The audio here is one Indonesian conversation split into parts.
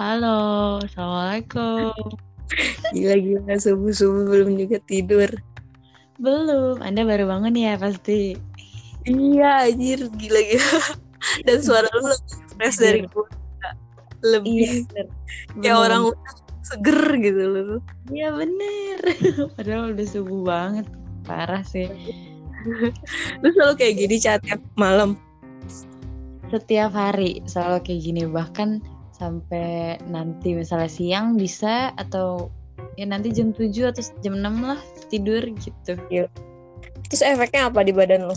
Halo, Assalamualaikum. Gila-gila subuh-subuh belum juga tidur. Belum, Anda baru bangun ya pasti. Iya anjir, gila-gila. Dan suara lu lebih fresh dari gue. Lebih Iya, Bener. orang udah seger gitu loh. Iya bener. Padahal udah subuh banget. Parah sih. Lu selalu kayak gini chat malam. Setiap hari selalu kayak gini. Bahkan sampai nanti misalnya siang bisa atau ya nanti jam 7 atau jam 6 lah tidur gitu. Terus efeknya apa di badan lu?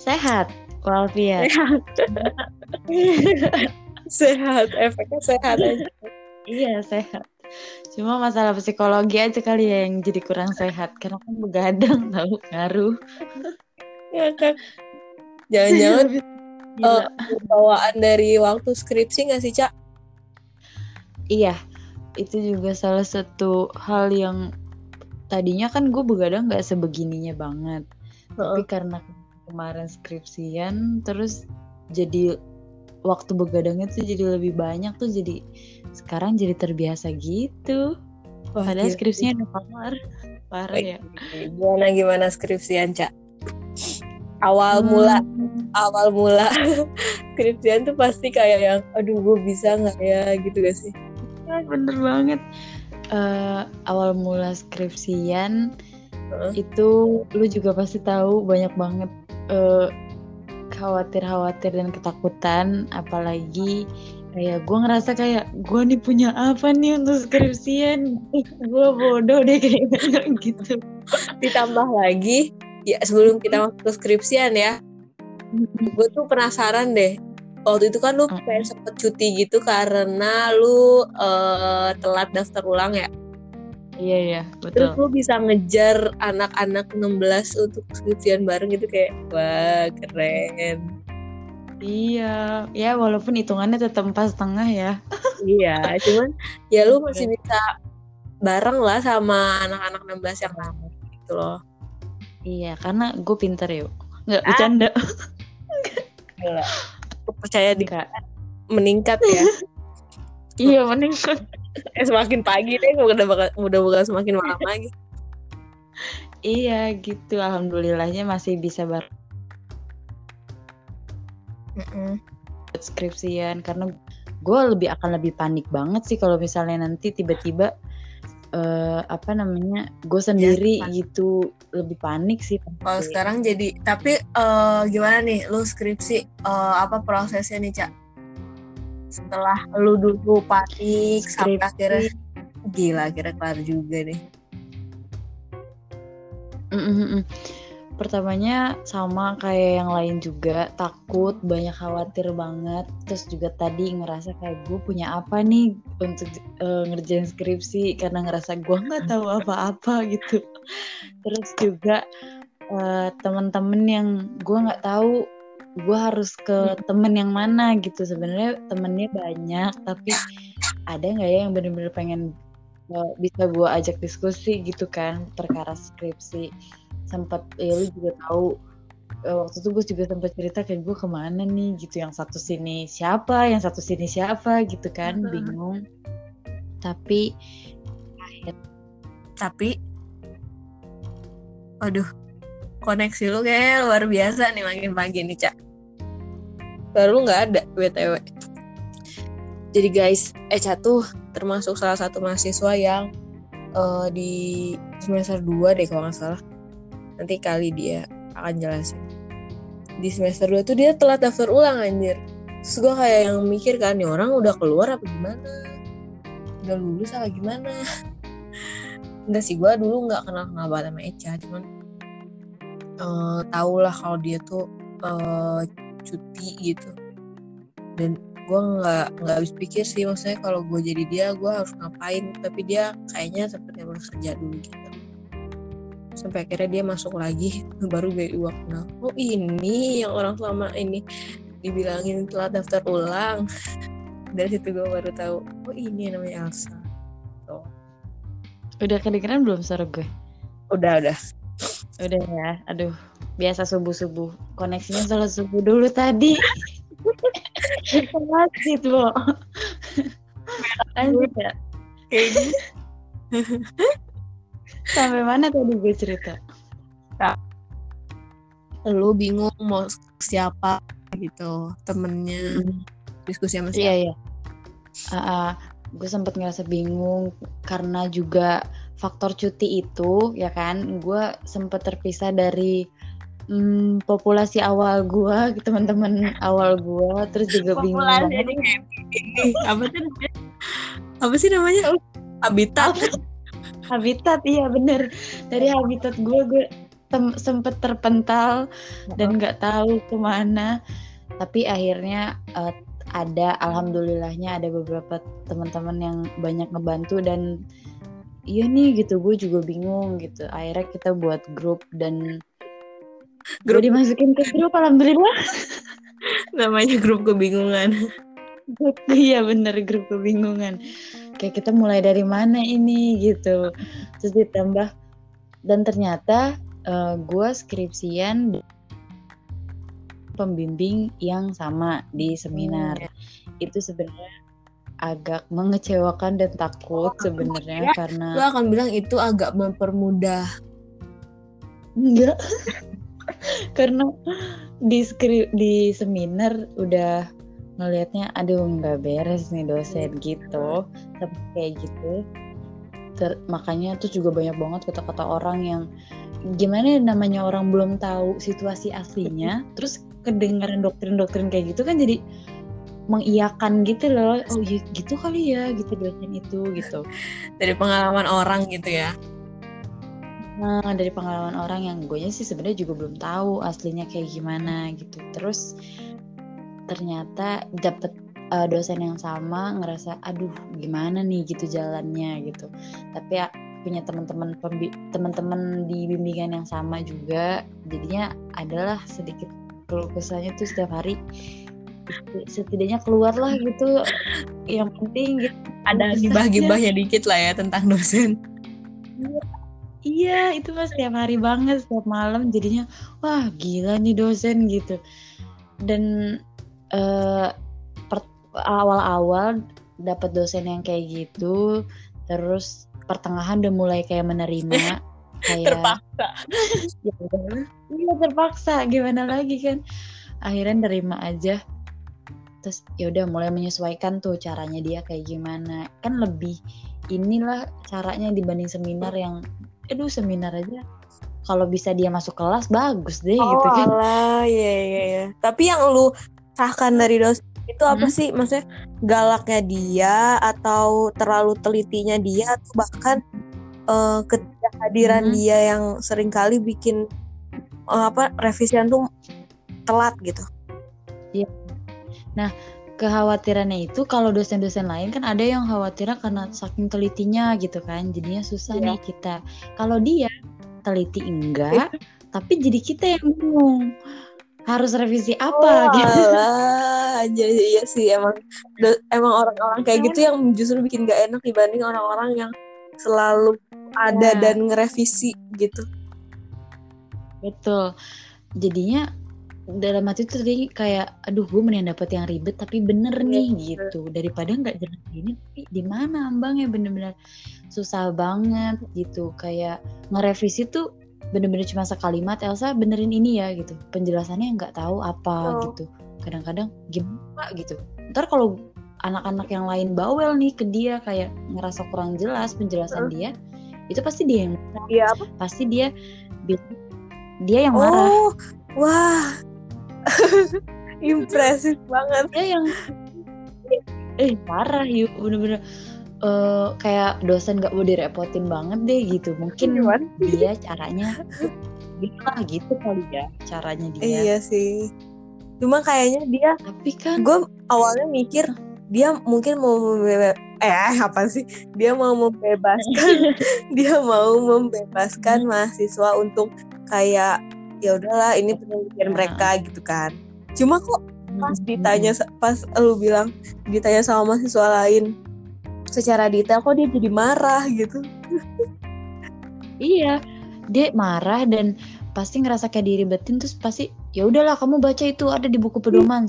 Sehat walafiat. sehat, efeknya sehat aja. Iya sehat. Cuma masalah psikologi aja kali ya yang jadi kurang sehat karena kan begadang tahu ngaruh. Ya kan? Jangan-jangan Gila. eh, bawaan dari waktu skripsi gak sih, Cak? Iya, itu juga salah satu hal yang tadinya kan gue begadang nggak sebegininya banget. Tapi karena kemarin skripsian, terus jadi waktu begadangnya tuh jadi lebih banyak tuh jadi sekarang jadi terbiasa gitu. Wah, Padahal gila. skripsinya udah kelar. Parah ya. Gimana gimana skripsian, Cak? Awal mula Hmm, awal mula. Skripsian tuh pasti kayak yang aduh gue bisa nggak ya? Gitu gak sih? Ya, bener banget. Eh, awal mula skripsian Heeh. itu lu juga pasti tahu banyak banget eh, khawatir-khawatir dan ketakutan apalagi kayak gue ngerasa kayak gue nih punya apa nih untuk skripsian? Gue bodoh deh kayaknya gitu. Ditambah lagi ya sebelum kita masuk ke skripsian ya gue tuh penasaran deh. Waktu itu kan lu kayak sempet cuti gitu karena lu eh, telat daftar ulang ya? Iya iya terus betul lu bisa ngejar anak-anak 16 untuk skripsian bareng gitu kayak wah keren. Iya. Ya walaupun hitungannya tetap empat setengah ya. Iya cuman ya lu masih bisa bareng lah sama anak-anak 16 yang lama gitu loh. Iya karena gue pinter yuk nggak Ah. Gila. percaya di enggak. meningkat ya. Iya mending eh, semakin pagi deh udah bakal udah bakal semakin malam lagi. Iya gitu. Alhamdulillahnya masih bisa bar buat skripsian karena gue lebih akan lebih panik banget sih kalau misalnya nanti tiba-tiba eh, apa namanya gue sendiri pas. gitu lebih panik sih kalau sekarang jadi tapi eh, gimana nih lu skripsi eh, apa prosesnya nih cak setelah lu dulu panik sampai Skripsi. akhirnya gila akhirnya kelar juga Mm, mm, mm. Pertamanya sama kayak yang lain juga takut banyak khawatir banget. Terus juga tadi ngerasa kayak gue punya apa nih untuk eh, ngerjain skripsi karena ngerasa gue nggak tahu apa-apa gitu. Terus juga eh, teman-teman yang gue nggak tahu gue harus ke temen yang mana gitu. Sebenarnya temennya banyak tapi ada nggak ya yang bener-bener pengen eh, bisa gue ajak diskusi gitu kan perkara skripsi sempat ya lu juga tahu eh, waktu itu gue juga sempat cerita kayak gue ke mana nih? Gitu yang satu sini siapa yang satu sini siapa gitu kan Mhm. bingung. Tapi tapi aduh koneksi lu kayak luar biasa nih makin pagi nih cak. Baru nggak ada btw jadi guys Eca tuh termasuk salah satu mahasiswa yang eh, di semester 2 deh kalau nggak salah nanti kali dia akan jelasin. Di semester 2 tuh dia telat daftar ulang anjir. Terus gue kayak yang mikir kan nih orang udah keluar apa gimana? Udah lulus apa gimana? Enggak sih gue dulu nggak kenal kenal banget sama Eca cuman eh tau lah kalau dia tuh eh, cuti gitu. Dan gue nggak nggak habis pikir sih maksudnya kalau gue jadi dia gue harus ngapain? Tapi dia kayaknya seperti yang kerja dulu gitu sampai akhirnya dia masuk lagi baru gue gue kenal oh ini yang orang selama ini dibilangin telat daftar ulang. Dari situ gue baru tahu oh ini yang namanya Elsa. Udah kedengeran belum suara gue udah udah. Udah ya aduh. Biasa subuh subuh koneksinya salah subuh dulu tadi. Gitu loh lanjut ya. Kayak sampai mana tadi gue cerita? Lu bingung mau siapa gitu temennya diskusi sama iya siapa. iya. Ah, ah. gue sempat ngerasa bingung karena juga faktor cuti itu ya kan? Gue sempat terpisah dari hmm, populasi awal gue teman-teman awal gue terus juga bingung Populasi kayak ini apa sih apa sih namanya? Habitat habitat iya bener. Dari habitat gue gue tem- sempet terpental dan nggak tahu ke mana. Tapi akhirnya eh, ada alhamdulillahnya ada beberapa teman-teman yang banyak ngebantu dan iya nih gitu gue juga bingung gitu. Akhirnya kita buat grup dan gue Grup. dimasukin ke grup alhamdulillah. Namanya grup kebingungan. Iya bener grup kebingungan kayak kita mulai dari mana ini gitu. Terus ditambah dan ternyata eh, gue skripsian pembimbing yang sama di seminar. Itu sebenarnya agak mengecewakan dan takut sebenarnya lu karena akan bilang itu agak mempermudah. Enggak. Karena di skri di seminar udah ngelihatnya aduh nggak beres nih dosen gitu. Tapi kayak gitu Ter- makanya tuh juga banyak banget kata-kata orang yang gimana ya namanya orang belum tahu situasi aslinya? Terus kedengaran doktrin-doktrin kayak gitu kan jadi mengiyakan gitu loh. Oh iya gitu kali ya gitu dosen itu gitu. Dari pengalaman orang gitu ya? Nah, dari pengalaman orang yang gue sih sebenarnya juga belum tahu aslinya kayak gimana gitu. Terus ternyata dapet uh, dosen yang sama ngerasa aduh gimana nih gitu jalannya gitu. Tapi ya punya teman-teman teman-teman di bimbingan yang sama juga jadinya adalah sedikit keluh kesahnya tuh setiap hari setidaknya keluar lah gitu yang penting gitu ada gibah-gibahnya dikit lah ya tentang dosen Iya, itu mas setiap hari banget, setiap malam jadinya, wah gila nih dosen gitu. Dan eh, awal-awal dapat dosen yang kayak gitu, terus pertengahan udah mulai kayak menerima, kayak terpaksa ya iya terpaksa, gimana lagi kan? Akhirnya nerima aja. Terus ya udah mulai menyesuaikan tuh caranya dia kayak gimana. Kan lebih inilah caranya dibanding seminar yang aduh seminar aja kalau bisa dia masuk kelas bagus deh gitu kan. alah ya ya ya tapi yang lu sahkan dari dosen itu apa Hmm. sih maksudnya galaknya dia atau terlalu telitinya dia atau bahkan eh, ketidakhadiran Hmm. dia yang sering kali bikin eh, apa revisian tuh telat gitu Kekhawatirannya itu kalau dosen-dosen lain kan ada yang khawatirnya karena saking telitinya gitu kan. Jadinya susah Iya. nih kita. Kalau dia teliti enggak, tapi jadi kita yang bingung. Harus revisi apa gitu. alah aja iya sih emang emang orang-orang kayak gitu yang justru bikin gak enak dibanding orang-orang yang selalu ada Ya. dan ngerevisi gitu Betul. Jadinya dalam hati tuh tadi kayak aduh gue mending dapet yang ribet tapi bener Iya, nih bener. gitu daripada nggak jelas gini tapi di mana ambangnya bener-bener susah banget gitu kayak ngerevisi tuh bener-bener cuma sekalimat Elsa benerin ini ya gitu. Penjelasannya nggak tahu apa Oh. gitu. Kadang-kadang gimana gitu. Ntar kalau anak-anak yang lain bawel nih ke dia kayak ngerasa kurang jelas penjelasan dia itu pasti dia yang Iya apa? Pasti dia dia yang marah. Oh, wah. Impresif banget. dia yang eh parah yuk bener-bener eh, kayak dosen gak mau direpotin banget deh gitu mungkin Gimana? dia caranya gitu lah gitu kali ya caranya dia Iya sih. Cuma kayaknya dia, tapi kan gue awalnya mikir dia mungkin mau eh apa sih? Dia mau membebaskan, dia mau membebaskan mahasiswa untuk kayak ya udahlah ini penelitian Nah. mereka gitu kan. Cuma kok pas Mm-mm. ditanya pas lu bilang ditanya sama mahasiswa lain secara detail kok dia jadi marah gitu. Iya dia marah dan pasti ngerasa kayak diribetin terus pasti ya udahlah kamu baca itu ada di buku pedoman.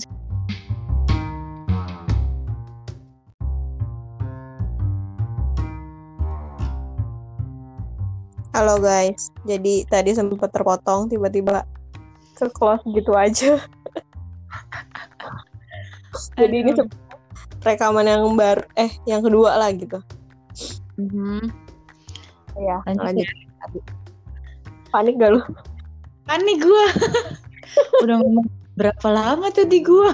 Halo guys, jadi tadi sempat terpotong tiba-tiba ke close gitu aja. jadi ini rekaman yang baru, eh yang kedua lah gitu. Mhm. Iya, Lanjut. lanjut. Panik gak lu? Panik gue. Udah ngomong berapa lama tuh di gue?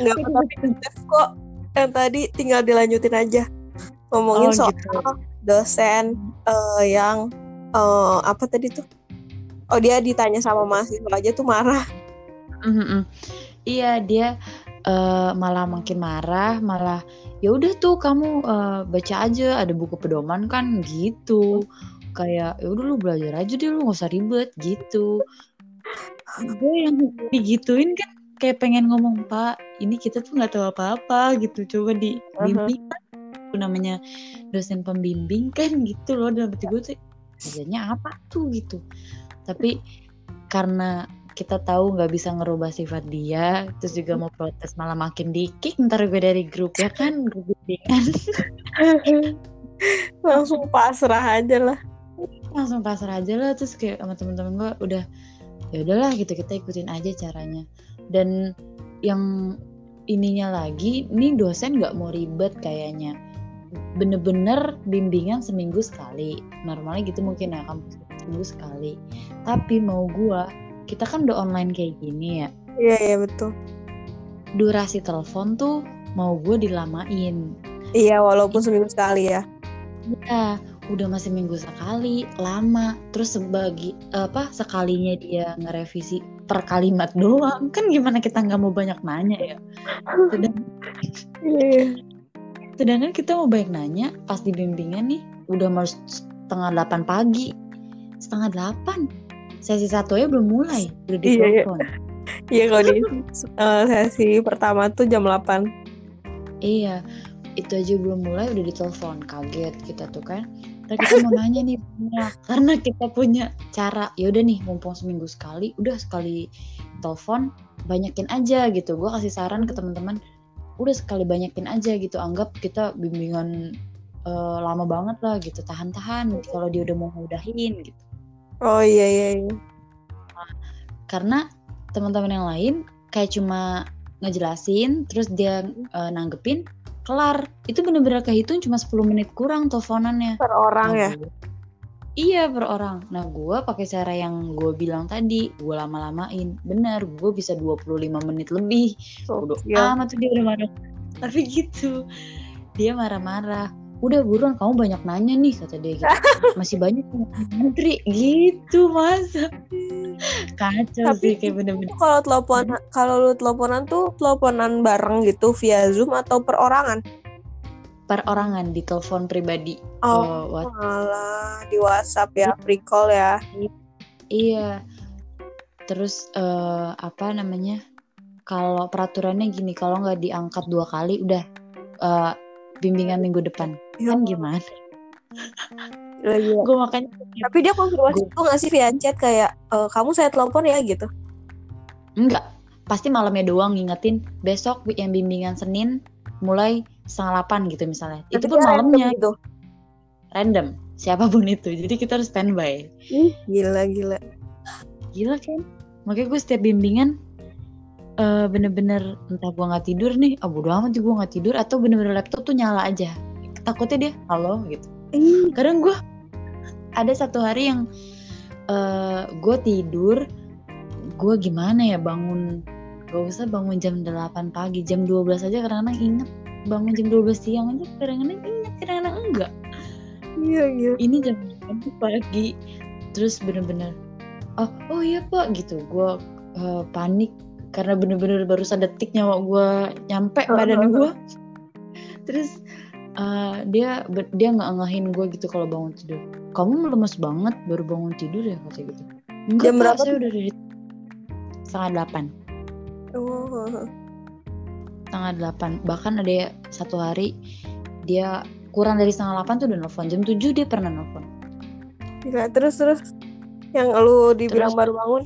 Nggak apa tapi Dev kok yang tadi tinggal dilanjutin aja. Ngomongin Oh, soal gitu. dosen eh, yang eh, apa tadi tuh? Oh dia ditanya sama mahasiswa aja tuh marah. Mhm. Iya dia eh, malah makin marah, malah ya udah tuh kamu eh, baca aja ada buku pedoman kan? Gitu. Kayak ya udah lu belajar aja deh lu nggak usah ribet gitu. Gue yang digituin kan kayak pengen ngomong pak ini kita tuh nggak tahu apa-apa gitu. Coba dibimbing Itu namanya dosen pembimbing kan gitu loh. Dalam hati gue tuh kerjanya apa tuh? Gitu. Tapi karena kita tahu nggak bisa ngerubah sifat dia terus juga mau protes malah makin dikik ntar gue dari grup ya kan? Grup bimbingan Langsung pasrah aja lah. langsung pasrah aja lah terus kayak sama temen-temen gue udah ya udahlah gitu kita ikutin aja caranya. Dan yang ininya lagi nih dosen nggak mau ribet kayaknya. Bener-bener bimbingan seminggu sekali. Normalnya gitu mungkin ya kampus seminggu sekali. Tapi mau gua kita kan udah online kayak gini ya. Iya iya betul. durasi telepon tuh mau gue dilamain. Iya walaupun seminggu sekali ya. ya udah masih minggu sekali lama. Terus sebagi apa sekalinya dia ngerevisi per kalimat doang. Kan gimana kita nggak mau banyak nanya ya? Sedangkan, Iya. sedangkan kita mau banyak nanya pas di bimbingan nih udah mau setengah delapan pagi. Setengah delapan sesi satu ya belum mulai udah di Iya, iya. telepon Iya kalau di eh, sesi pertama tuh jam 8 Iya, itu aja belum mulai udah ditelepon, kaget kita tuh kan. Terus kita mau nanya nih, Bunda, karena kita punya cara, ya udah nih, mumpung seminggu sekali, udah sekali telepon, banyakin aja gitu. Gue kasih saran ke teman-teman, udah sekali banyakin aja gitu. Anggap kita bimbingan eh, lama banget lah gitu, tahan-tahan. Kalau dia udah mau ngudahin gitu. Oh iya iya iya. Karena teman-teman yang lain kayak cuma ngejelasin, terus dia eh, nanggepin, kelar. Itu bener-bener kehitung cuma 10 menit kurang teleponannya. Per orang Nah, ya. gua- Iya per orang. Nah gue pakai cara yang gue bilang tadi, gue lama-lamain. Bener, gue bisa 25 menit lebih. Udah Gokil. amat tuh dia udah marah. Tapi gitu, dia marah-marah. Udah buruan kamu banyak nanya nih kata dia gitu. Masih banyak ngantri gitu masa. Kacau Tapi sih kayak bener-bener. Kalau telepon kalau lu teleponan tuh teleponan bareng gitu via Zoom atau perorangan? perorangan di telepon pribadi. Oh, what- malah di WhatsApp ya, free call ya. Iya. Terus eh, apa namanya? Kalau peraturannya gini, kalau nggak diangkat dua kali, udah eh, bimbingan minggu depan. Kan gimana? gila, gila. Gue makanya Tapi dia konfirmasi itu nggak sih via chat kayak e, kamu saya telepon ya gitu. enggak. Pasti malamnya doang ngingetin besok yang bimbingan Senin mulai setengah delapan gitu misalnya. Tapi itu pun random malamnya gitu. random. Siapa pun itu. Jadi kita harus standby. Ih, gila gila. Gila kan? Makanya gue setiap bimbingan eh bener-bener entah gue nggak tidur nih, ah bodo amat gue nggak tidur atau bener-bener laptop tuh nyala aja. Takutnya dia halo gitu. Ih, Kadang gue ada satu hari yang eh gue tidur, gue gimana ya bangun gak usah bangun jam 8 pagi, jam 12 aja kadang-kadang inget. Bangun jam 12 siang aja kadang-kadang inget, kadang-kadang enggak. Iya iya. ini jam 8 pagi. Terus bener-bener oh oh iya pak gitu. Gue eh, panik karena bener-bener baru sedetik nyawa gue nyampe badan gue terus eh, dia dia nggak ngahin gue gitu kalau bangun tidur. Kamu lemes banget baru bangun tidur ya kata gitu. Enggak Jam berapa saya udah dari setengah delapan. Oh, setengah delapan. Bahkan ada ya satu hari dia kurang dari setengah delapan tuh udah nelfon. Jam tujuh dia pernah nelfon. Gila terus terus. Yang lu dibilang Terus- baru bangun?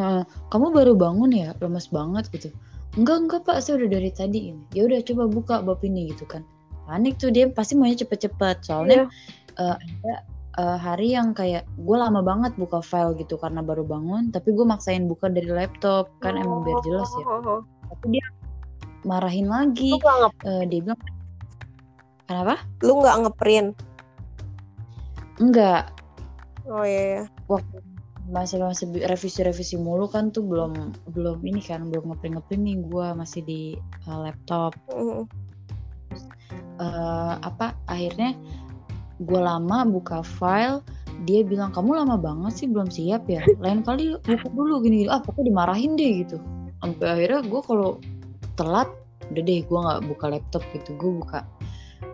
"Eh, kamu baru bangun ya? Lemes banget gitu. Enggak enggak pak. Saya udah dari tadi ini. Ya udah coba buka bab ini gitu kan panik tuh dia pasti maunya cepet-cepet soalnya uh, ada uh, hari yang kayak gue lama banget buka file gitu karena baru bangun tapi gue maksain buka dari laptop kan oh. emang biar jelas ya oh. tapi dia marahin lagi uh, dia bilang kenapa lu nggak ngeprint enggak oh iya, iya. waktu masih masih revisi-revisi mulu kan tuh belum belum ini kan belum ngeprint ngeprint nih gue masih di uh, laptop uh. Uh, apa akhirnya gue lama buka file dia bilang kamu lama banget sih belum siap ya? Lain kali buka dulu gini ah pokoknya dimarahin deh gitu. Sampai akhirnya gue kalau telat udah deh gue nggak buka laptop gitu. Gue buka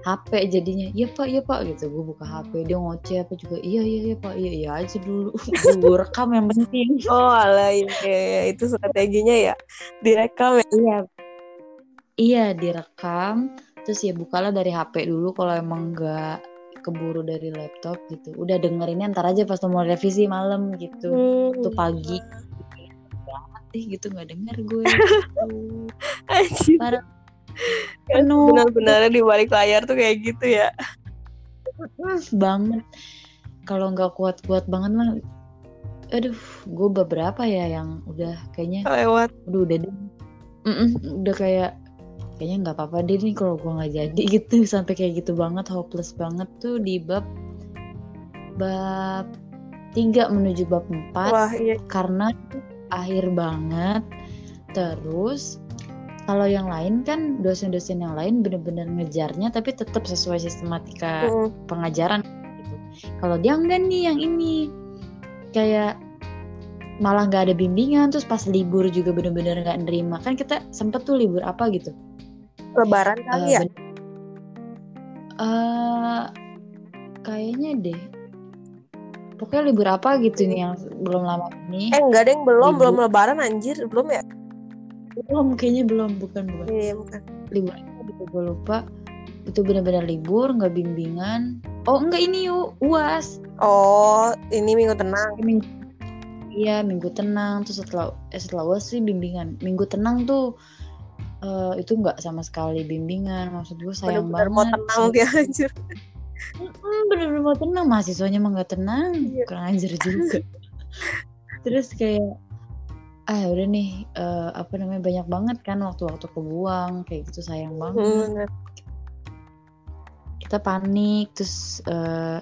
HP jadinya iya pak iya pak gitu. Gue buka HP dia ngoceh apa juga iya iya iya pak iya iya aja dulu. Gue rekam yang penting. Oh alah iya, iya, iya. itu strateginya ya direkam ya? Iya iya direkam terus ya bukalah dari HP dulu kalau emang nggak keburu dari laptop gitu. Udah dengerinnya ntar aja pas mau revisi malam gitu. Hmm. tuh pagi. Banget gitu nggak denger gue. Gitu. Parah. penuh. benar-benar di balik layar tuh kayak gitu ya. Banget. Kalau nggak kuat-kuat banget mah aduh gue beberapa ya yang udah kayaknya lewat. Udah udah deh. Udah kayak kayaknya nggak apa-apa deh nih kalau gue nggak jadi gitu. Sampai kayak gitu banget hopeless banget tuh di bab bab tiga menuju bab empat. Wah, iya. karena akhir banget. Terus kalau yang lain kan dosen-dosen yang lain bener-bener ngejarnya tapi tetap sesuai sistematika mm. pengajaran gitu. Kalau dia enggak nih yang ini kayak malah nggak ada bimbingan terus pas libur juga bener-bener nggak nerima. Kan kita sempet tuh libur apa gitu Lebaran kali uh, ya? Uh, kayaknya deh. Pokoknya libur apa gitu nih yang belum lama ini. Eh enggak deh, belum, libur. belum lebaran anjir, belum ya? Belum, kayaknya belum, bukan, bukan. Iya, bukan. Libur gitu, gue lupa. Itu benar-benar libur, nggak bimbingan. Oh, enggak ini yuk, UAS. Oh, ini minggu tenang. Minggu, iya, minggu tenang. Terus setelah eh, setelah UAS sih bimbingan. Minggu tenang tuh uh, itu nggak sama sekali bimbingan. Maksud gue sayang bener -bener banget mau tenang dia anjir. Bener-bener mau tenang. Mahasiswanya emang nggak tenang. Iya. kurang anjir juga. Terus kayak ah udah nih uh, apa namanya banyak banget kan waktu-waktu kebuang. Kayak gitu sayang banget. Hmm. kita panik terus uh,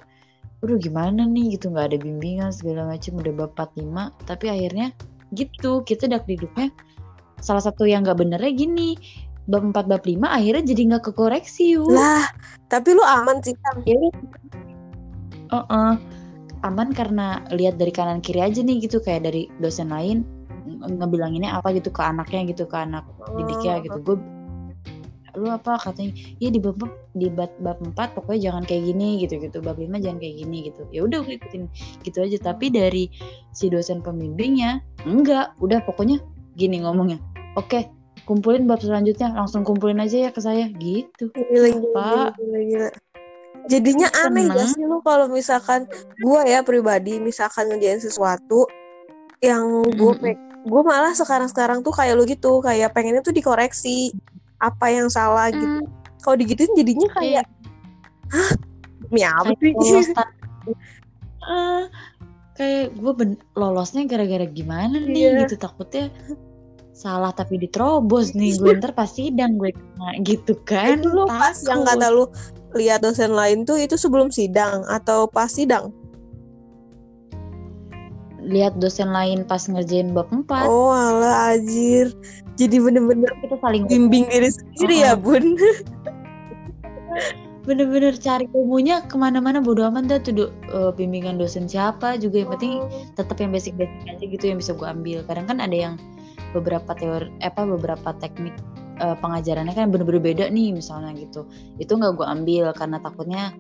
udah gimana nih? Gitu nggak ada bimbingan segala macam udah bapak lima tapi akhirnya gitu kita dak hidupnya salah satu yang nggak benernya gini. Bab 4 bab 5 akhirnya jadi nggak kekoreksi yuk lah tapi lu aman sih kan ya uh -uh. aman karena lihat dari kanan kiri aja nih gitu. Kayak dari dosen lain ngebilanginnya apa gitu ke anaknya gitu. Ke anak oh. didiknya gitu. Gue lu apa? Katanya iya di bab di bab, bab 4 pokoknya jangan kayak gini gitu gitu. Bab 5 jangan kayak gini gitu. Ya udah gue ikutin. Gitu aja. Tapi dari si dosen pembimbingnya enggak. Udah pokoknya gini ngomongnya oke kumpulin bab selanjutnya langsung kumpulin aja ya ke saya gitu gila, gila, gila, gila. jadinya aneh gak sih lu kalau misalkan gue ya pribadi misalkan ngerjain sesuatu yang gue mm -hmm. gue malah sekarang sekarang tuh kayak lu gitu kayak pengennya tuh dikoreksi apa yang salah mm. gitu kalau digituin jadinya iya. kayak hah demi apa sih uh, kayak gue lolosnya gara-gara gimana nih yeah. gitu takutnya salah tapi diterobos nih. Gue ntar pas sidang gue kena gitu kan? Itu lu pas yang kata lu lihat dosen lain tuh itu sebelum sidang atau pas sidang? Lihat dosen lain pas ngerjain bab 4 oh ala ajir jadi bener-bener kita saling bimbing diri sendiri oh. ya bun. Bener-bener cari ilmunya ke mana-mana bodo amat dah tuh uh, bimbingan dosen siapa juga yang penting oh. tetap yang basic-basic aja gitu yang bisa gue ambil. Kadang kan ada yang beberapa teori apa beberapa teknik uh, pengajarannya kan bener-bener beda nih misalnya gitu. Itu nggak gue ambil karena takutnya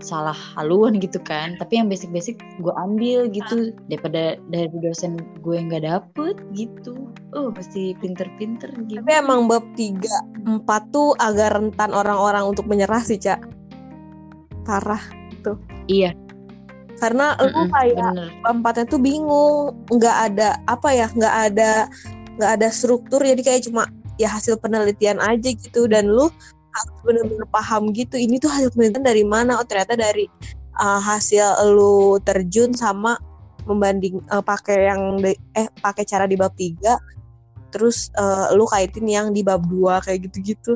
salah haluan gitu kan. Tapi yang basic-basic gue ambil gitu daripada dari dosen gue yang nggak dapet gitu. Oh pasti pinter-pinter gitu. Tapi emang bab tiga empat tuh agak rentan orang-orang untuk menyerah sih cak. Parah tuh. Iya. Karena mm -mm, lu kayak empatnya tuh bingung nggak ada apa ya nggak ada nggak ada struktur jadi kayak cuma ya hasil penelitian aja gitu dan lu harus benar-benar paham gitu ini tuh hasil penelitian dari mana oh ternyata dari uh, hasil lu terjun sama membanding uh, pakai yang de, eh pakai cara di bab 3 terus uh, lu kaitin yang di bab 2 kayak gitu-gitu.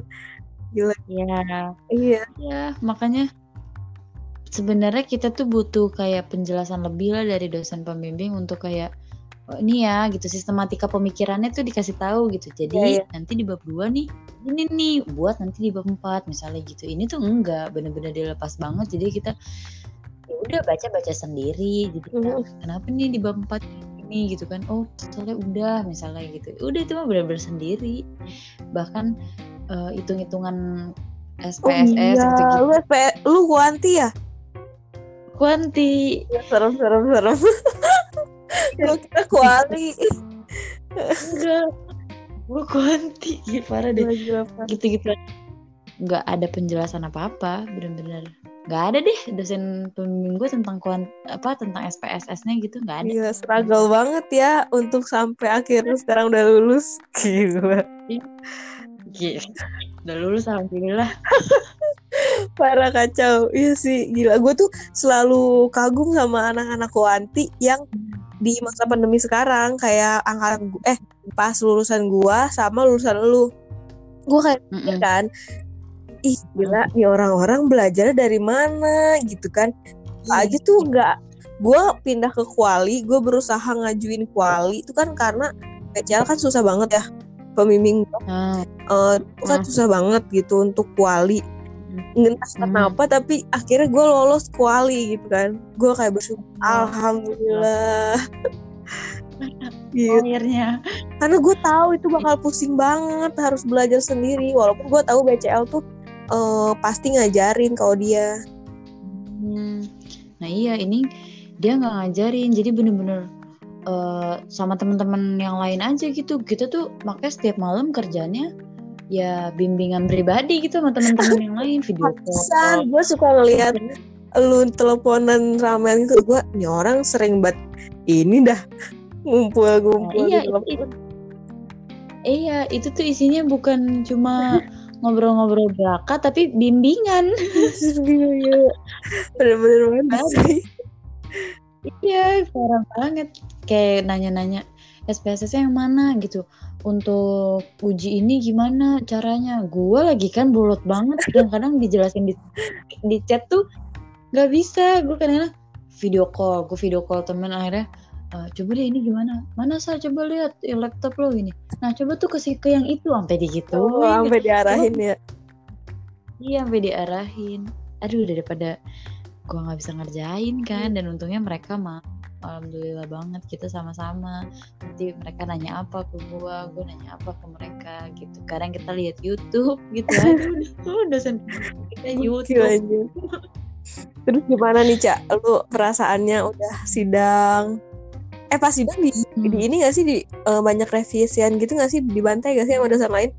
Gila. Iya. Iya. Iya, makanya sebenarnya kita tuh butuh kayak penjelasan lebih lah dari dosen pembimbing untuk kayak oh, ini ya gitu sistematika pemikirannya tuh dikasih tahu gitu. Jadi Iya, iya. nanti di bab 2 nih ini nih buat nanti di bab 4 misalnya gitu. Ini tuh enggak bener-bener dilepas banget. Jadi kita ya udah baca-baca sendiri. Jadi Mhm. kenapa nih di bab 4 ini gitu kan. Oh, soalnya udah misalnya gitu. Udah itu mah bener-bener sendiri. Bahkan eh, hitung-hitungan Oh SPSS iya, gitu-gitu. lu SP, lu kuanti ya? Kuanti. Serem serem serem. Gue kira kuali. Enggak. Gue kuanti. Ih, parah deh. Gila, gila, parah. Gitu-gitu. Nggak ada penjelasan apa-apa. Bener-bener. Nggak ada deh dosen pembimbing gue tentang kuant apa tentang SPSS-nya gitu nggak ada. Gila, struggle banget ya untuk sampai akhirnya sekarang udah lulus. Gila. Gitu. Udah lulus alhamdulillah. Parah kacau. Iya sih, gila. Gue tuh selalu kagum sama anak-anak kuanti yang di masa pandemi sekarang kayak angkatan eh pas lulusan gua sama lulusan lu. Gue kayak Mm-mm. kan ih gila nih orang-orang belajar dari mana? Gitu kan. Aja tuh nggak gue pindah ke kuali gue berusaha ngajuin kuali itu kan karena PCL kan susah banget ya pembimbing gua, Nah, eh, itu kan Nah. susah banget gitu untuk kuali entah Hmm. kenapa tapi akhirnya gue lolos kuali gitu kan. Gue kayak bersyukur alhamdulillah. gitu. akhirnya. karena gue tahu itu bakal pusing banget harus belajar sendiri. Walaupun gue tahu BCL tuh eh, pasti ngajarin kalau dia. Hmm. Nah iya ini dia nggak ngajarin. Jadi bener-bener eh, sama teman-teman yang lain aja gitu. Kita tuh makanya setiap malam kerjanya ya bimbingan pribadi gitu sama teman-teman yang lain video call. gue suka ngeliat lu teleponan ramen gitu gue ini orang sering banget ini dah ngumpul-ngumpul Nah, iya, itu- iya itu tuh isinya bukan cuma ngobrol-ngobrol belaka tapi bimbingan. Iya, iya. bener-bener banget sih. Iya parah banget. Kayak nanya-nanya SPSS yang mana? Gitu untuk uji ini gimana caranya? Gue lagi kan bolot banget kadang-kadang dijelasin di di chat tuh nggak bisa. Gue kadang video call gue video call temen akhirnya "Eh, coba deh ini gimana? Mana saya coba lihat eh, laptop lo ini. Nah coba tuh ke ke yang itu sampai digitu oh, sampai diarahin ya. Iya sampai diarahin. Aduh daripada gue nggak bisa ngerjain kan dan untungnya mereka mah alhamdulillah banget kita sama-sama. Nanti mereka nanya apa ke gue gue nanya apa ke mereka gitu. Kadang kita lihat YouTube gitu aduh tuh dosen kita YouTube. terus gimana nih cak? Lu perasaannya udah sidang? Eh pas sidang di, Hmm. di ini gak sih di eh, banyak revisian gitu gak sih? Dibantai gak sih sama dosen lain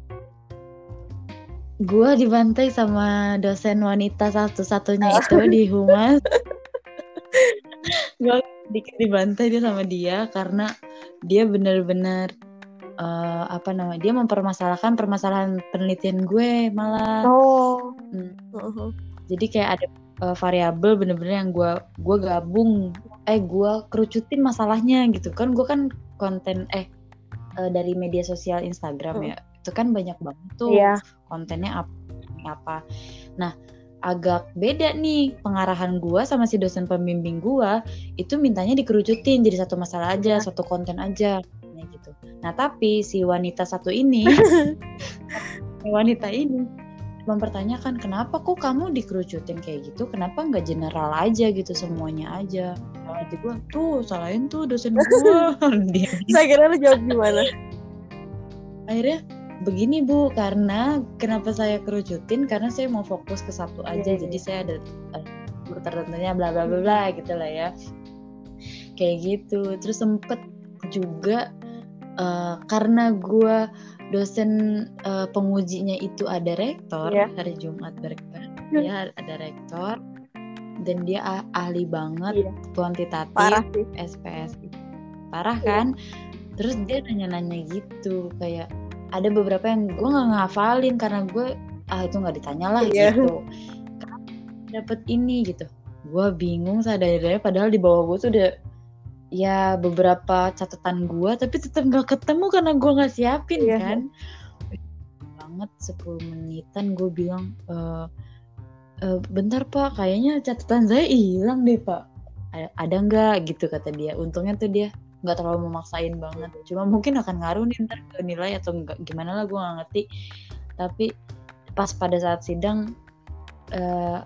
gue dibantai sama dosen wanita satu-satunya itu di humas gue dikit dibantai dia sama dia karena dia bener-bener eh, apa namanya dia mempermasalahkan permasalahan penelitian gue malah oh Hmm. Heeh. jadi kayak ada eh, variabel bener-bener yang gue gue gabung eh gue kerucutin masalahnya gitu kan gue kan konten eh eh, dari media sosial Instagram Hmm. ya itu kan banyak banget tuh Iya. kontennya apa apa. Nah agak beda nih pengarahan gua sama si dosen pembimbing gua itu mintanya dikerucutin jadi satu masalah aja satu konten aja Kayak gitu. Nah tapi si wanita satu ini wanita ini mempertanyakan kenapa kok kamu dikerucutin kayak gitu? Kenapa nggak general aja gitu semuanya aja? Jadi gua tuh salahin tuh dosen gua. Dia saya kira lu jawab gimana? Akhirnya begini bu karena kenapa saya kerucutin? Karena saya mau fokus ke satu aja. Iya, iya. jadi saya ada eh, guru tertentunya bla bla bla bla gitu lah ya. Kayak gitu. Terus sempet juga eh, karena gua dosen eh, pengujinya itu ada rektor Iya. hari Jumat berkah ya ada rektor. Dan dia ah- ahli banget Iya. kuantitatif parah sih. SPS parah Iya. kan? Terus dia nanya-nanya gitu kayak ada beberapa yang gue nggak ngafalin karena gue ah itu nggak ditanya lah Iya. gitu. Dapat ini gitu. Gue bingung sadar padahal di bawah gue tuh udah ya beberapa catatan gue tapi tetap nggak ketemu karena gue nggak siapin Iya. kan. Banget 10 menitan gue bilang e, "Eh, bentar pak kayaknya catatan saya hilang deh pak. Ada, ada nggak? gitu kata dia. Untungnya tuh dia nggak terlalu memaksain banget. Cuma mungkin akan ngaruh nih ntar ke nilai atau enggak gimana lah gue nggak ngerti. Tapi pas pada saat sidang eh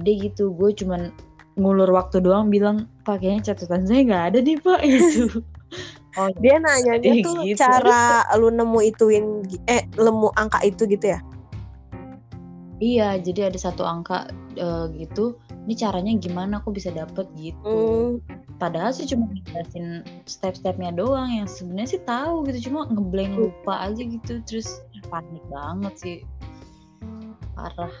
dia gitu. Gue cuman ngulur waktu doang bilang pak kayaknya catatan saya nggak ada nih pak gitu. Oh Dia nanyanya Iya, tuh gitu. cara lu nemu ituin eh nemu angka itu gitu ya? iya jadi ada satu angka eh, gitu ini caranya gimana aku bisa dapet gitu Hmm, padahal sih cuma ngejelasin step-stepnya doang yang sebenarnya sih tahu gitu cuma ngeblank lupa aja gitu terus panik banget sih parah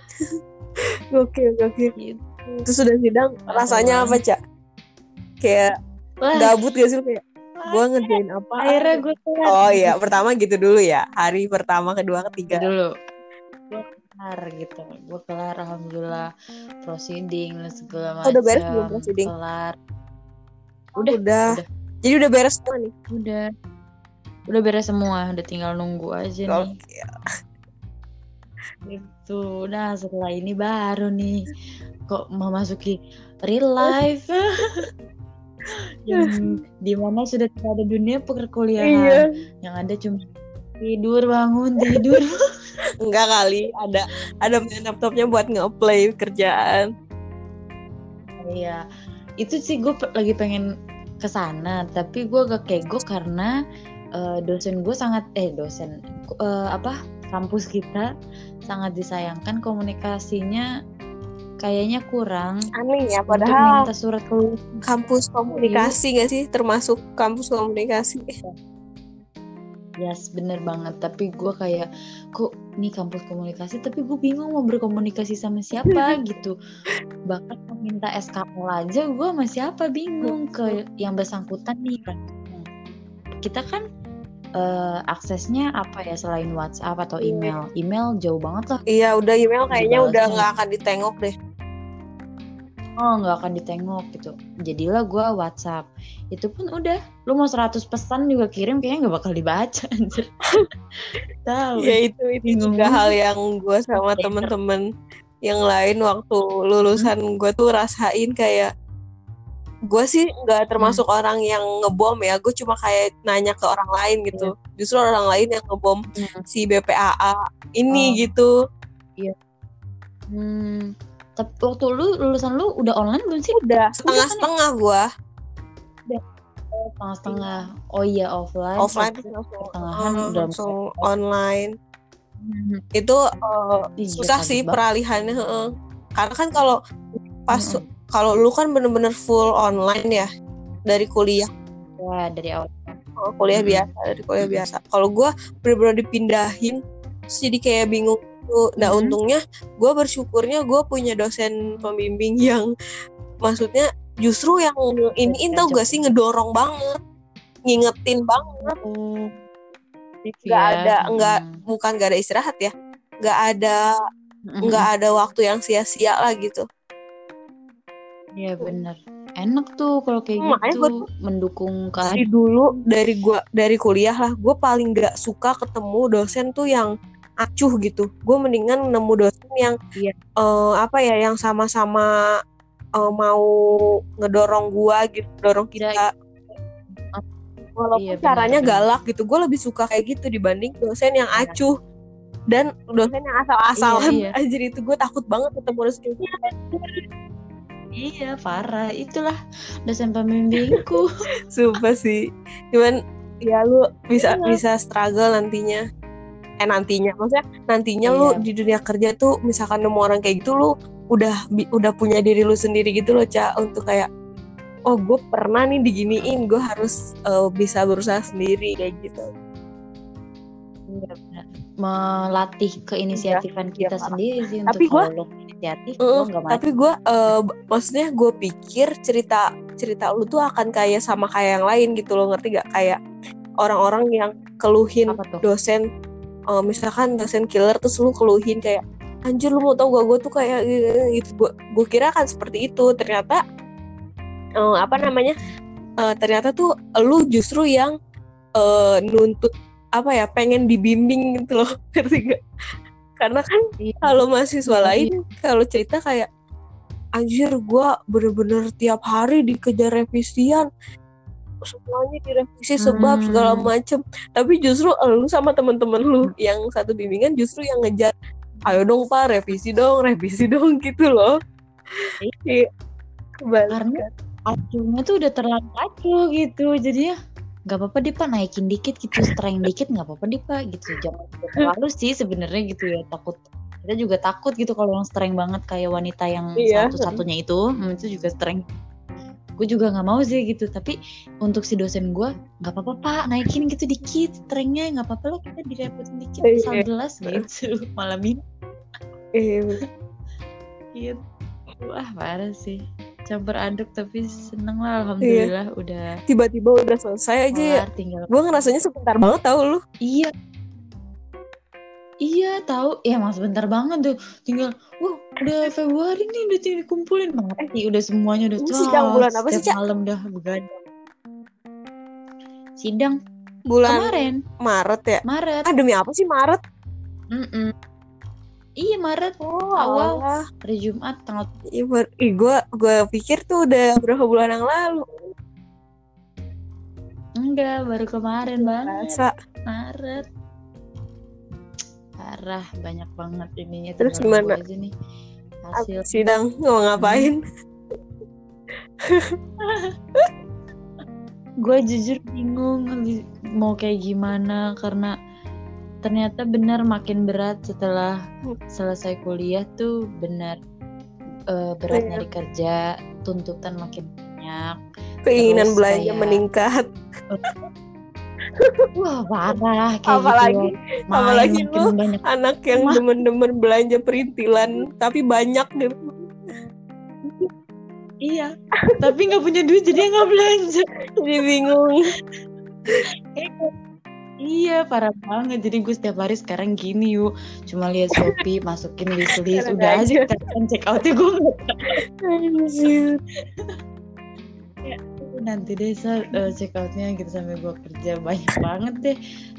gokil gokil. gitu Terus sudah sidang rasanya apa, Cak? Kayak Wah, gabut gak sih kayak gue ngerjain apa? akhirnya gue Oh iya, pertama gitu dulu ya. Hari pertama, kedua, ketiga. dulu gue kelar gitu gue kelar alhamdulillah proceeding dan segala Oh, macam udah beres belum proceeding? kelar Udah. udah Jadi udah beres semua nih. udah udah beres semua udah tinggal nunggu aja nih Oke. Gitu. Nah setelah ini baru nih kok memasuki real life yang di mana sudah tidak ada dunia perkuliahan Iya. yang ada cuma tidur bangun tidur Enggak kali, ada ada laptopnya buat nge-play kerjaan. Iya itu sih gue lagi pengen ke sana tapi gue gak kego karena eh, dosen gue sangat eh dosen eh, apa kampus kita sangat disayangkan komunikasinya kayaknya kurang Aneh ya, padahal minta surat keluar kampus komunikasi gak sih? Termasuk kampus komunikasi. Yes, bener banget. Tapi gue kayak, kok nih kampus komunikasi, tapi gue bingung mau berkomunikasi sama siapa gitu. Bahkan meminta SKL aja, gue sama siapa bingung ke yang bersangkutan nih. Kita kan eh, aksesnya apa ya selain WhatsApp atau email? Email jauh banget lah. Iya, udah email kayaknya udah nggak akan ditengok deh. Oh, nggak akan ditengok gitu. Jadilah gue WhatsApp. Itu pun udah, lu mau 100 pesan juga kirim, kayaknya nggak bakal dibaca. anjir. Tahu. Ya itu itu Bingung. juga hal yang gue sama temen-temen yang lain waktu lulusan gue tuh rasain kayak gue sih nggak termasuk orang yang ngebom ya gue cuma kayak nanya ke orang lain gitu justru orang lain yang ngebom Hmm. si BPAA ini Oh. gitu Hmm, tapi waktu lu lulusan lu udah online belum sih? udah setengah-setengah gue Setengah-setengah. Oh iya offline. offline pertengahan oh, udah langsung online Hmm, itu eh, Iya, susah kaget sih banget. peralihannya heeh. karena kan kalau pas Mm-mm. kalau lu kan bener-bener full online ya dari kuliah Ya dari awal. Oh, kuliah Mm-mm. biasa dari kuliah biasa kalau gue bener-bener dipindahin terus jadi kayak bingung tuh nah Mhm. untungnya gue bersyukurnya gue punya dosen pembimbing yang maksudnya justru yang iniin tau gak sih ngedorong banget ngingetin banget Oh, nggak iya. ada nggak Hmm. bukan nggak ada istirahat ya nggak ada nggak ada waktu yang sia-sia lah gitu Iya bener. Enak tuh kalau kayak Hmm, gitu gua mendukung dari keadaan. dulu dari gua dari kuliah lah gue paling gak suka ketemu dosen tuh yang acuh gitu gue mendingan nemu dosen yang Iya. eh, apa ya yang sama-sama eh, mau ngedorong gua gitu dorong kita Iya, walaupun Iya, caranya benar. galak gitu gue lebih suka kayak gitu dibanding dosen yang Iya. acuh dan dosen yang asal-asalan Iya, iya. anjir itu gue takut banget ketemu dosen kayak gitu. Iya parah. Itulah dosen pembimbingku. Sumpah sih. Cuman ya lu bisa Iya. bisa struggle nantinya. Eh nantinya maksudnya nantinya lu Iya. di dunia kerja tuh misalkan nemu orang kayak gitu lu udah bi- udah punya diri lu sendiri gitu loh, Ca, untuk kayak oh gue pernah nih diginiin, gue harus eh, bisa berusaha sendiri kayak gitu. Iya benar. Melatih keinisiatifan Iya, kita parah. sendiri sih Tapi untuk gua- inisiatif nggak tapi gue b- maksudnya gue pikir cerita cerita lu tuh akan kayak sama kayak yang lain gitu loh ngerti gak kayak orang-orang yang keluhin dosen eh, misalkan dosen killer terus lu keluhin kayak anjir lu mau tau gak gue tuh kayak gitu gue gue kira kan seperti itu ternyata uh, apa namanya uh, ternyata tuh lu justru yang uh, nuntut apa ya pengen dibimbing gitu loh ngerti gak karena kan iya. kalau mahasiswa iya. lain kalau cerita kayak anjir gue bener-bener tiap hari dikejar revisian semuanya direvisi sebab hmm. segala macem. Tapi justru lu sama temen-temen lu yang satu bimbingan justru yang ngejar ayo dong pak revisi dong revisi dong gitu loh. Iya. Karena acunya tuh udah terlalu acu gitu jadi ya nggak apa-apa deh pak naikin dikit gitu strength dikit nggak apa-apa deh pak gitu. Jangan terlalu sih sebenarnya gitu ya takut. Kita juga takut gitu kalau yang strength banget kayak wanita yang iya. satu-satunya itu hmm, itu juga strength gue juga nggak mau sih gitu. Tapi untuk si dosen gue nggak apa-apa pak. Naikin gitu dikit strengthnya nggak apa-apa lah kita direpotin dikit. Iya. asal gelas gitu malam ini. Iya. Gitu wah parah sih. Campur aduk tapi seneng lah alhamdulillah iya. udah tiba-tiba udah selesai aja ya. Tinggal gue ngerasanya sebentar banget tau lu. Iya Iya tahu, ya mas sebentar banget tuh. Tinggal, wah udah Februari nih udah tinggal dikumpulin banget sih, udah semuanya udah tuh. Sidang bulan apa sih malam dah begadang. Sidang bulan kemarin. Maret ya? Maret. Ah demi apa sih Maret? Mm -mm. Iya Maret oh, awal hari Jumat tanggal. Iya. Ih, gue gue pikir tuh udah berapa bulan yang lalu. Enggak, baru kemarin banget. Masa? Maret parah banyak banget ininya. Terus gimana? aja nih hasil. sidang mau ngapain? Gue jujur bingung mau kayak gimana karena ternyata benar makin berat setelah selesai kuliah tuh benar uh, berat iya. nyari kerja tuntutan makin banyak. Keinginan belanja kayak, meningkat Wah parah kayak apalagi gitu. apalagi lu banyak. anak yang demen-demen belanja perintilan tapi banyak deh. Iya, tapi nggak punya duit jadi nggak belanja. Jadi bingung. Iya parah banget Jadi gue setiap hari sekarang gini yuk Cuma lihat Shopee Masukin wishlist Udah aja kan check outnya gue Anjir nanti deh uh, eh, check outnya gitu sampai gue kerja. Banyak banget deh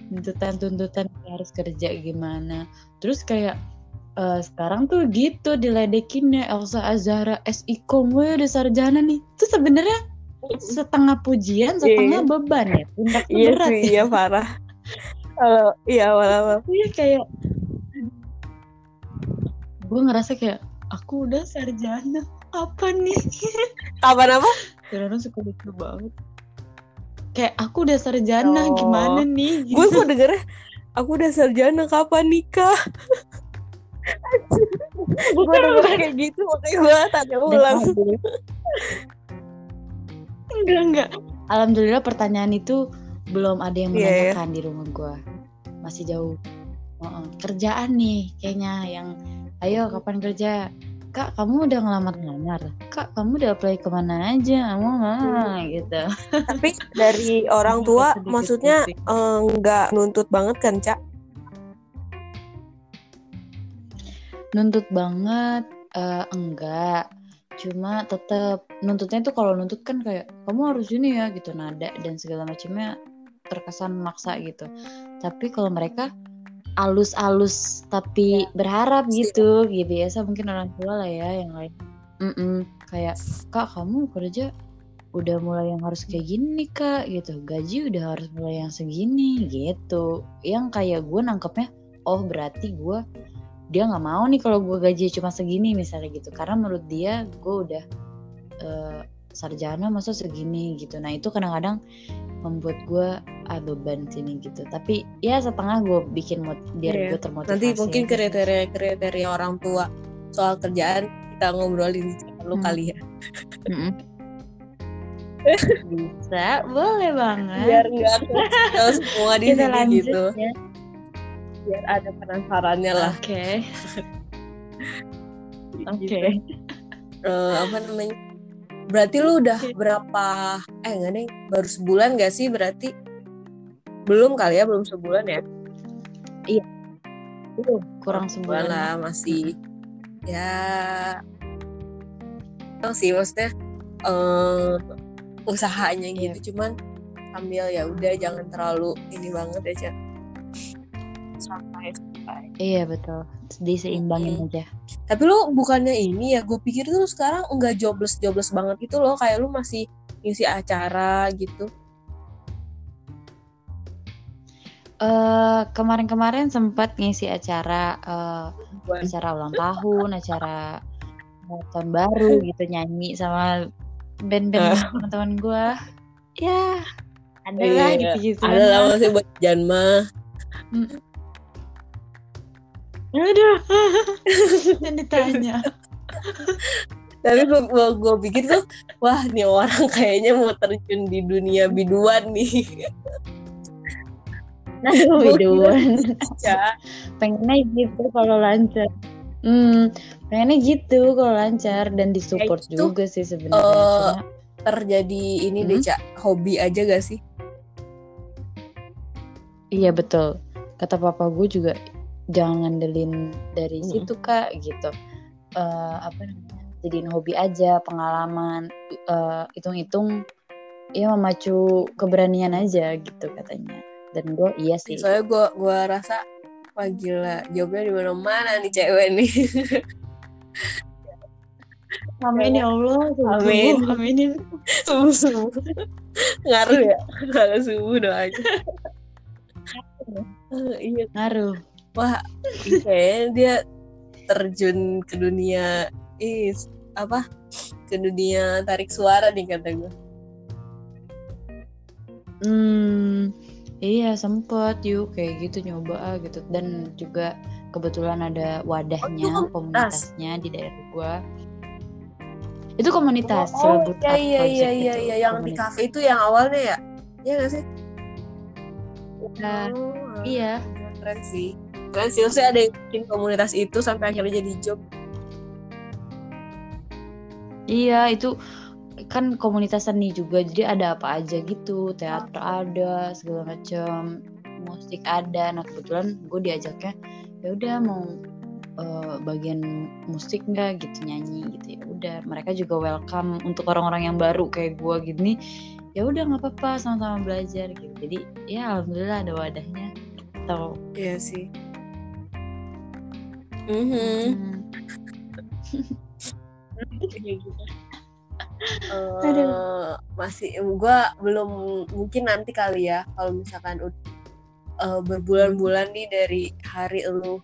tuntutan-tuntutan harus kerja gimana. Terus kayak uh, sekarang tuh gitu diledekinnya Elsa Azhara SIKOM gue udah sarjana nih. Itu sebenarnya setengah pujian iya. setengah yeah. beban ya pundak iya berat sih, ya. iya parah. Kalau iya awal-awal iya kayak gue ngerasa kayak aku udah sarjana apa nih? Kapan apa kadang suka lucu banget kayak aku udah sarjana oh. gimana nih gitu. gue kok denger aku udah sarjana kapan nikah gue denger kayak gitu makanya gue tanya ulang enggak enggak alhamdulillah pertanyaan itu belum ada yang iya, iya. menanyakan yeah, yeah. di rumah gue masih jauh uh, kerjaan nih kayaknya yang ayo kapan kerja kak kamu udah ngelamar-ngelamar? Kak kamu udah apply ke mana aja? Kamu hmm. gitu. Tapi dari orang tua maksudnya eh, nggak uh, nuntut banget kan cak nuntut banget uh, enggak. Cuma tetap nuntutnya tuh kalau nuntut kan kayak kamu harus ini ya gitu nada dan segala macamnya terkesan maksa gitu. Tapi kalau mereka alus-alus tapi ya. berharap gitu gitu biasa mungkin orang tua lah ya yang lain. Mm -mm, kayak kak kamu kerja udah mulai yang harus kayak gini kak gitu. Gaji udah harus mulai yang segini gitu. Yang kayak gue nangkepnya oh berarti gue dia nggak mau nih kalau gue gaji cuma segini misalnya gitu. Karena menurut dia gue udah uh, sarjana masa segini gitu. Nah itu kadang-kadang membuat gue ah beban sini gitu tapi ya setengah gue bikin mood, biar yeah. gue termotivasi nanti mungkin kriteria kriteria orang tua soal kerjaan kita ngobrolin lu hmm. kali ya bisa boleh banget biar nggak tahu semua di kita sini gitu ya. biar ada penasarannya lah oke okay. oke okay. uh, apa namanya Berarti lu udah berapa eh enggak nih baru sebulan gak sih berarti? Belum kali ya, belum sebulan ya? Iya. belum kurang Sebulan lah masih ya tahu sih maksudnya eh usahanya Iya. gitu cuman sambil ya udah jangan terlalu ini banget ya Cak iya betul. Diseimbangin aja. Tapi lu bukannya ini ya gue pikir tuh lu sekarang enggak jobless jobless banget gitu loh. Kayak lu masih ngisi acara gitu. Eh kemarin-kemarin sempat ngisi acara Buat- acara ulang tahun acara tahun baru gitu nyanyi sama band-band teman-teman gue. Ya ada lah Iya, gitu-gitu. ada lah maksudnya buat Janma aduh. Jangan ditanya. Tapi gue gue pikir tuh wah nih orang kayaknya mau terjun di dunia biduan nih. Kira- biduan. Cak. pengennya gitu kalau lancar. Hmm pengennya gitu kalau lancar dan disupport gitu, juga sih sebenarnya Cuma, terjadi ini deh Hmm? cak hobi aja gak sih? Iya betul. Kata papa gue juga jangan ngandelin dari Mm-mm. situ kak gitu. Eh, apa namanya jadiin hobi aja pengalaman eh, hitung-hitung ya memacu keberanian aja gitu katanya. Dan gue iya sih. soalnya gue gua rasa wah gila jawabnya di mana mana nih cewek nih. Amin ya Allah Amin. aminin subuh subuh ngaruh ya? Kalau subuh doanya iya. Ngaruh wah kayaknya dia terjun ke dunia is apa? Ke dunia tarik suara nih kata gue Hmm, iya sempet yuk kayak gitu nyoba ah, gitu. Dan juga kebetulan ada wadahnya Oh, komunitasnya di daerah gua. Itu komunitas oh, Cilebut iya iya iya iya iya yang di komunitas. kafe itu yang awalnya ya? Iya gak sih? Nah, oh, iya. keren sih keren sih maksudnya ada yang bikin komunitas itu sampai akhirnya jadi job Iya, itu kan komunitas seni juga. Jadi ada apa aja gitu. Teater ada, segala macam. Musik ada. Nah, kebetulan gue diajaknya ya udah mau eh, bagian musik nggak gitu nyanyi gitu ya udah mereka juga welcome untuk orang-orang yang baru kayak gue gini ya udah nggak apa-apa sama-sama belajar gitu jadi ya alhamdulillah ada wadahnya atau iya sih Gitu. Eh, Aduh. masih gua belum mungkin nanti kali ya kalau misalkan eh, berbulan-bulan nih dari hari lu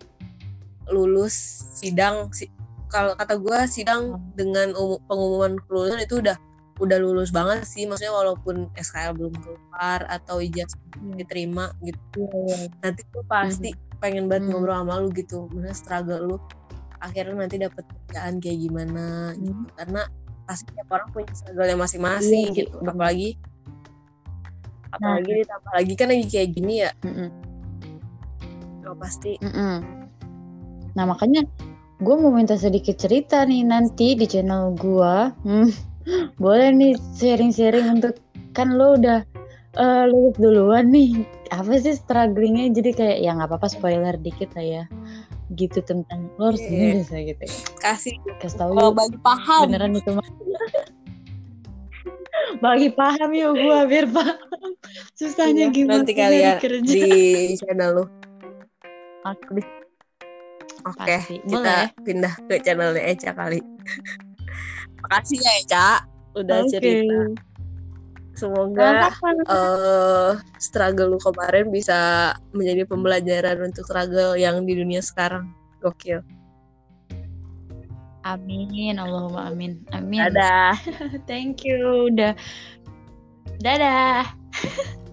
lulus sidang si- kalau kata gua sidang dengan umu- pengumuman kelulusan itu udah udah lulus banget sih maksudnya walaupun SKL belum keluar atau ijazah belum diterima gitu nanti tuh pasti pengen banget Hmm. ngobrol sama lu gitu maksudnya struggle lu akhirnya nanti dapet kerjaan kayak gimana gitu Hmm. karena pasti tiap orang punya struggle yang masing-masing Iya sih, gitu bener. apalagi apalagi ditambah lagi kan lagi kayak gini ya lo pasti Mm-mm. Nah makanya gue mau minta sedikit cerita nih nanti di channel gue. Hmm, boleh nih sharing-sharing untuk kan lo udah eh, lulus duluan nih. Apa sih strugglingnya? Jadi kayak ya nggak apa-apa spoiler dikit lah ya. Gitu tentang lo harus Iya. gini bisa gitu. kasih Kasih tahu kalau bagi paham beneran itu mah. Bagi paham yuk gue biar paham. Susahnya Iya, gimana nanti nyari kali ya kerja. di channel lu Aku oke Pasti. kita Boleh. pindah ke channelnya Eca kali makasih ya Eca udah Oke. cerita semoga eh struggle lu kemarin bisa menjadi pembelajaran untuk struggle yang di dunia sekarang. Gokil. Amin, Allahumma amin. Amin. Dadah. Thank you. Udah. Dadah.